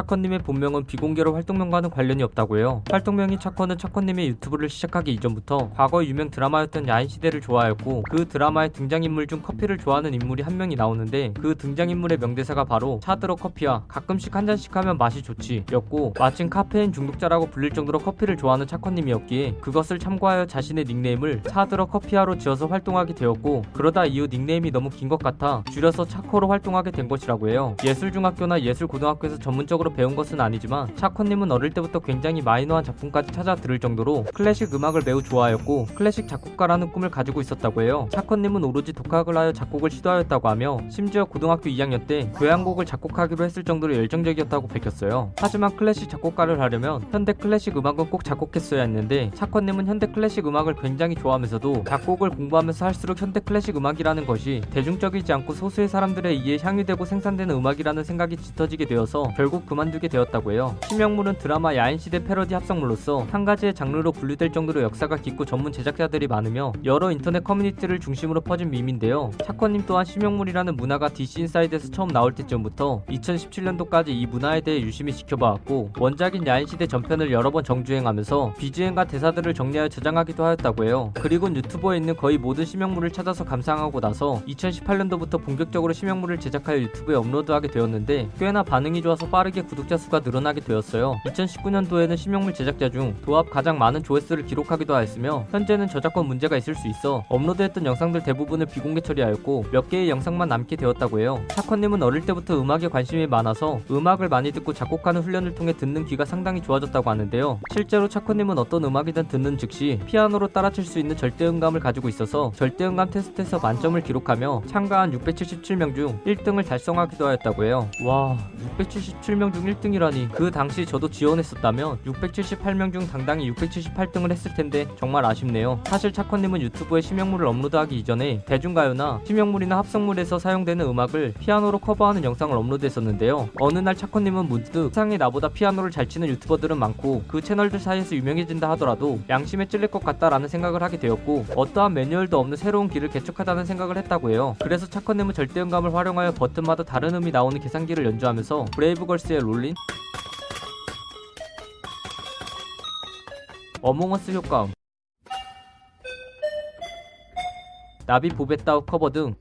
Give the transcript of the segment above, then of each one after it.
차커님의 본명은 비공개로 활동명과는 관련이 없다고 해요. 활동명인 차커는 차커님의 유튜브를 시작하기 이전부터 과거 유명 드라마였던 야인시대를 좋아했고 그 드라마의 등장인물 중 커피를 좋아하는 인물이 한 명이 나오는데 그 등장인물의 명대사가 바로 차들어 커피야 가끔씩 한 잔씩 하면 맛이 좋지 였고 마침 카페인 중독자라고 불릴 정도로 커피를 좋아하는 차커님이었기에 그것을 참고하여 자신의 닉네임을 차들어 커피야로 지어서 활동하게 되었고 그러다 이후 닉네임이 너무 긴 것 같아 줄여서 차커로 활동하게 된 것이라고 해요. 예술중학교나 예술고등학교에서 전문적으로 배운 것은 아니지만 차커님은 어릴 때부터 굉장히 마이너한 작품까지 찾아 들을 정도로 클래식 음악을 매우 좋아하였고 클래식 작곡가라는 꿈을 가지고 있었다고 해요. 차커님은 오로지 독학을 하여 작곡을 시도하였다고 하며 심지어 고등학교 2학년 때 교향곡을 작곡하기로 했을 정도로 열정적이었다고 밝혔어요. 하지만 클래식 작곡가를 하려면 현대 클래식 음악은 꼭 작곡했어야 했는데 차커님은 현대 클래식 음악을 굉장히 좋아하면서도 작곡을 공부하면서 할수록 현대 클래식 음악이라는 것이 대중적이지 않고 소수의 사람들에 의해 향유되고 생산되는 음악이라는 생각이 짙어지게 되어서 결국 그만두게 되었다고 해요. 심영물은 드라마 야인시대 패러디 합성물로서 한 가지의 장르로 분류될 정도로 역사가 깊고 전문 제작자들이 많으며 여러 인터넷 커뮤니티를 중심으로 퍼진 밈인데요. 차커님 또한 심영물이라는 문화가 DC 인사이드에서 처음 나올 때쯤부터 2017년도까지 이 문화에 대해 유심히 지켜봐왔고 원작인 야인시대 전편을 여러 번 정주행하면서 BGM과 대사들을 정리하여 저장하기도 하였다고 해요. 그리고 유튜버에 있는 거의 모든 심영물을 찾아서 감상하고 나서 2018년도부터 본격적으로 심영물을 제작하여 유튜브에 업로드하게 되었는데 꽤나 반응이 좋아서 빠르게 구독자 수가 늘어나게 되었어요. 2019년도에는 심영물 제작자 중 도합 가장 많은 조회수를 기록하기도 하였으며 현재는 저작권 문제가 있을 수 있어 업로드했던 영상들 대부분을 비공개 처리하였고 몇 개의 영상만 남게 되었다고 해요. 차커님은 어릴 때부터 음악에 관심이 많아서 음악을 많이 듣고 작곡하는 훈련을 통해 듣는 귀가 상당히 좋아졌다고 하는데요. 실제로 차커님은 어떤 음악이든 듣는 즉시 피아노로 따라칠 수 있는 절대음감을 가지고 있어서 절대음감 테스트에서 만점을 기록하며 참가한 677명 중 1등을 달성하기도 하였다고 해요. 와, 677명 중 1등이라니. 그 당시 저도 지원했었다면 678명 중 당당히 678등을 했을 텐데 정말 아쉽네요. 사실 차커님은 유튜브에 심형물을 업로드하기 이전에 대중가요나 심형물이나 합성물에서 사용되는 음악을 피아노로 커버하는 영상을 업로드했었는데요. 어느 날 차커님은 문득 세상에 나보다 피아노를 잘 치는 유튜버들은 많고 그 채널들 사이에서 유명해진다 하더라도 양심에 찔릴 것 같다라는 생각을 하게 되었고 어떠한 매뉴얼도 없는 새로운 길을 개척하다는 생각을 했다고 해요. 그래서 차커님은 절대음감을 활용하여 버튼마다 다른 음이 나오는 계산기를 연주하면서 브레이브걸스의 롤린? 어몽어스 효과음. 나비 보베 따우 커버 등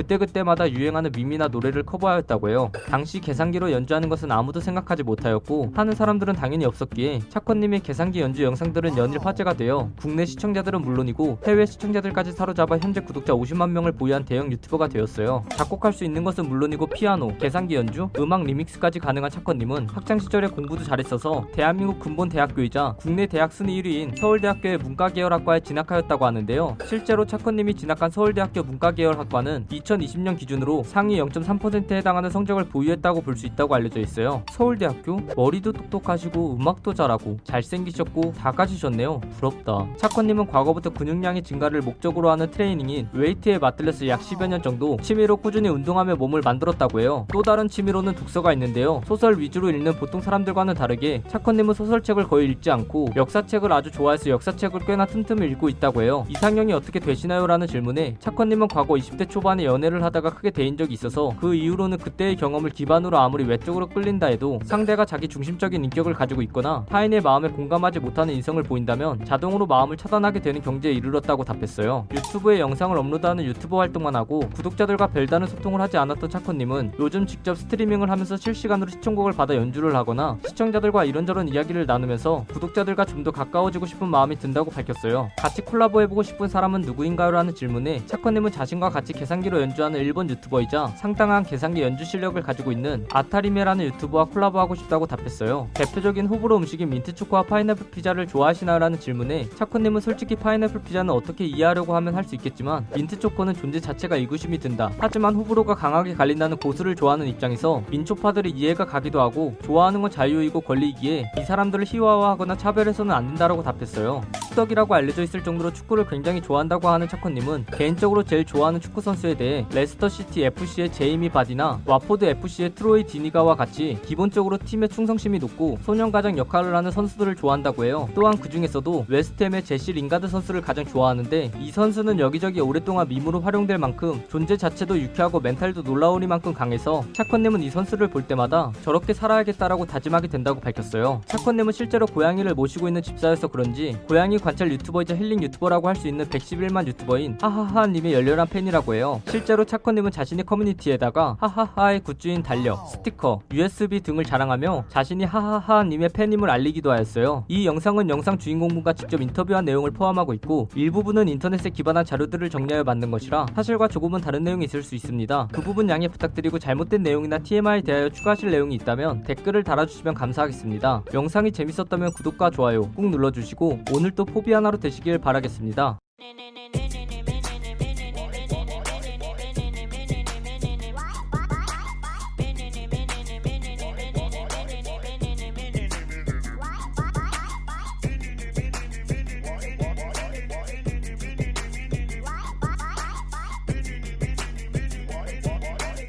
그때그때마다 유행하는 밈이나 노래를 커버하였다고 해요. 당시 계산기로 연주하는 것은 아무도 생각하지 못하였고 하는 사람들은 당연히 없었기에 차커님의 계산기 연주 영상들은 연일 화제가 되어 국내 시청자들은 물론이고 해외 시청자들까지 사로잡아 현재 구독자 50만 명을 보유한 대형 유튜버가 되었어요. 작곡할 수 있는 것은 물론이고 피아노, 계산기 연주, 음악 리믹스까지 가능한 차커님은 학창 시절에 공부도 잘했어서 대한민국 근본 대학교이자 국내 대학 순위 1위인 서울대학교의 문과계열학과에 진학하였다고 하는데요. 실제로 차커님이 진학한 서울대학교 문과계열학과는 2020년 기준으로 상위 0.3%에 해당하는 성적을 보유했다고 볼 수 있다고 알려져 있어요. 서울대학교 머리도 똑똑하시고 음악도 잘하고 잘생기셨고 다 가지셨네요. 부럽다. 차커님은 과거부터 근육량의 증가를 목적으로 하는 트레이닝인 웨이트에 맛들려서 약 10여 년 정도 취미로 꾸준히 운동하며 몸을 만들었다고 해요. 또 다른 취미로는 독서가 있는데요. 소설 위주로 읽는 보통 사람들과는 다르게 차커님은 소설책을 거의 읽지 않고 역사책을 아주 좋아해서 역사책을 꽤나 틈틈이 읽고 있다고 해요. 이상형이 어떻게 되시나요? 라는 질문에 차커님은 과거 20대 초반에 연애를 하다가 크게 데인 적이 있어서 그 이후로는 그때의 경험을 기반으로 아무리 외적으로 끌린다 해도 상대가 자기 중심적인 인격을 가지고 있거나 타인의 마음에 공감하지 못하는 인성을 보인다면 자동으로 마음을 차단하게 되는 경지에 이르렀다고 답했어요. 유튜브에 영상을 업로드하는 유튜버 활동만 하고 구독자들과 별다른 소통을 하지 않았던 차코님은 요즘 직접 스트리밍을 하면서 실시간으로 시청곡을 받아 연주를 하거나 시청자들과 이런저런 이야기를 나누면서 구독자들과 좀 더 가까워지고 싶은 마음이 든다고 밝혔어요. 같이 콜라보해보고 싶은 사람은 누구인가요? 라는 질문에 차코님은 자신과 같이 계산기로 연 주하는 일본 유튜버이자 상당한 계산기 연주 실력을 가지고 있는 아타리메라는 유튜버와 콜라보하고 싶다고 답했어요. 대표적인 호불호 음식인 민트초코와 파인애플 피자를 좋아하시나라는 질문에 차코님은 솔직히 파인애플 피자는 어떻게 이해하려고 하면 할 수 있겠지만 민트초코는 존재 자체가 의구심이 든다. 하지만 호불호가 강하게 갈린다는 고수를 좋아하는 입장에서 민초파들이 이해가 가기도 하고 좋아하는 건 자유이고 권리이기에 이 사람들을 희화화하거나 차별해서는 안 된다라고 답했어요. 축덕이라고 알려져 있을 정도로 축구를 굉장히 좋아한다고 하는 차커님은 개인적으로 제일 좋아하는 축구 선수에 대해 레스터 시티 FC의 제이미 바디나 와포드 FC의 트로이 디니가와 같이 기본적으로 팀에 충성심이 높고 소년가장 역할을 하는 선수들을 좋아한다고 해요. 또한 그 중에서도 웨스트햄의 제시 링가드 선수를 가장 좋아하는데 이 선수는 여기저기 오랫동안 밈으로 활용될 만큼 존재 자체도 유쾌하고 멘탈도 놀라우리만큼 강해서 차커님은 이 선수를 볼 때마다 저렇게 살아야겠다라고 다짐하게 된다고 밝혔어요. 차커님은 실제로 고양이를 모시고 있는 집사여서 그런지 고양이 관찰 유튜버이자 힐링 유튜버라고 할 수 있는 111만 유튜버인 하하하님의 열렬한 팬이라고 해요. 실제로 차커님은 자신의 커뮤니티에다가 하하하의 굿즈인 달력, 스티커, USB 등을 자랑하며 자신이 하하하님의 팬임을 알리기도 하였어요. 이 영상은 영상 주인공분과 직접 인터뷰한 내용을 포함하고 있고 일부분은 인터넷에 기반한 자료들을 정리하여 만든 것이라 사실과 조금은 다른 내용이 있을 수 있습니다. 그 부분 양해 부탁드리고 잘못된 내용이나 TMI에 대하여 추가하실 내용이 있다면 댓글을 달아주시면 감사하겠습니다. 영상이 재밌었다면 구독과 좋아요 꾹 눌러주시고 오늘 또 포비 하나로 되시길 바라겠습니다.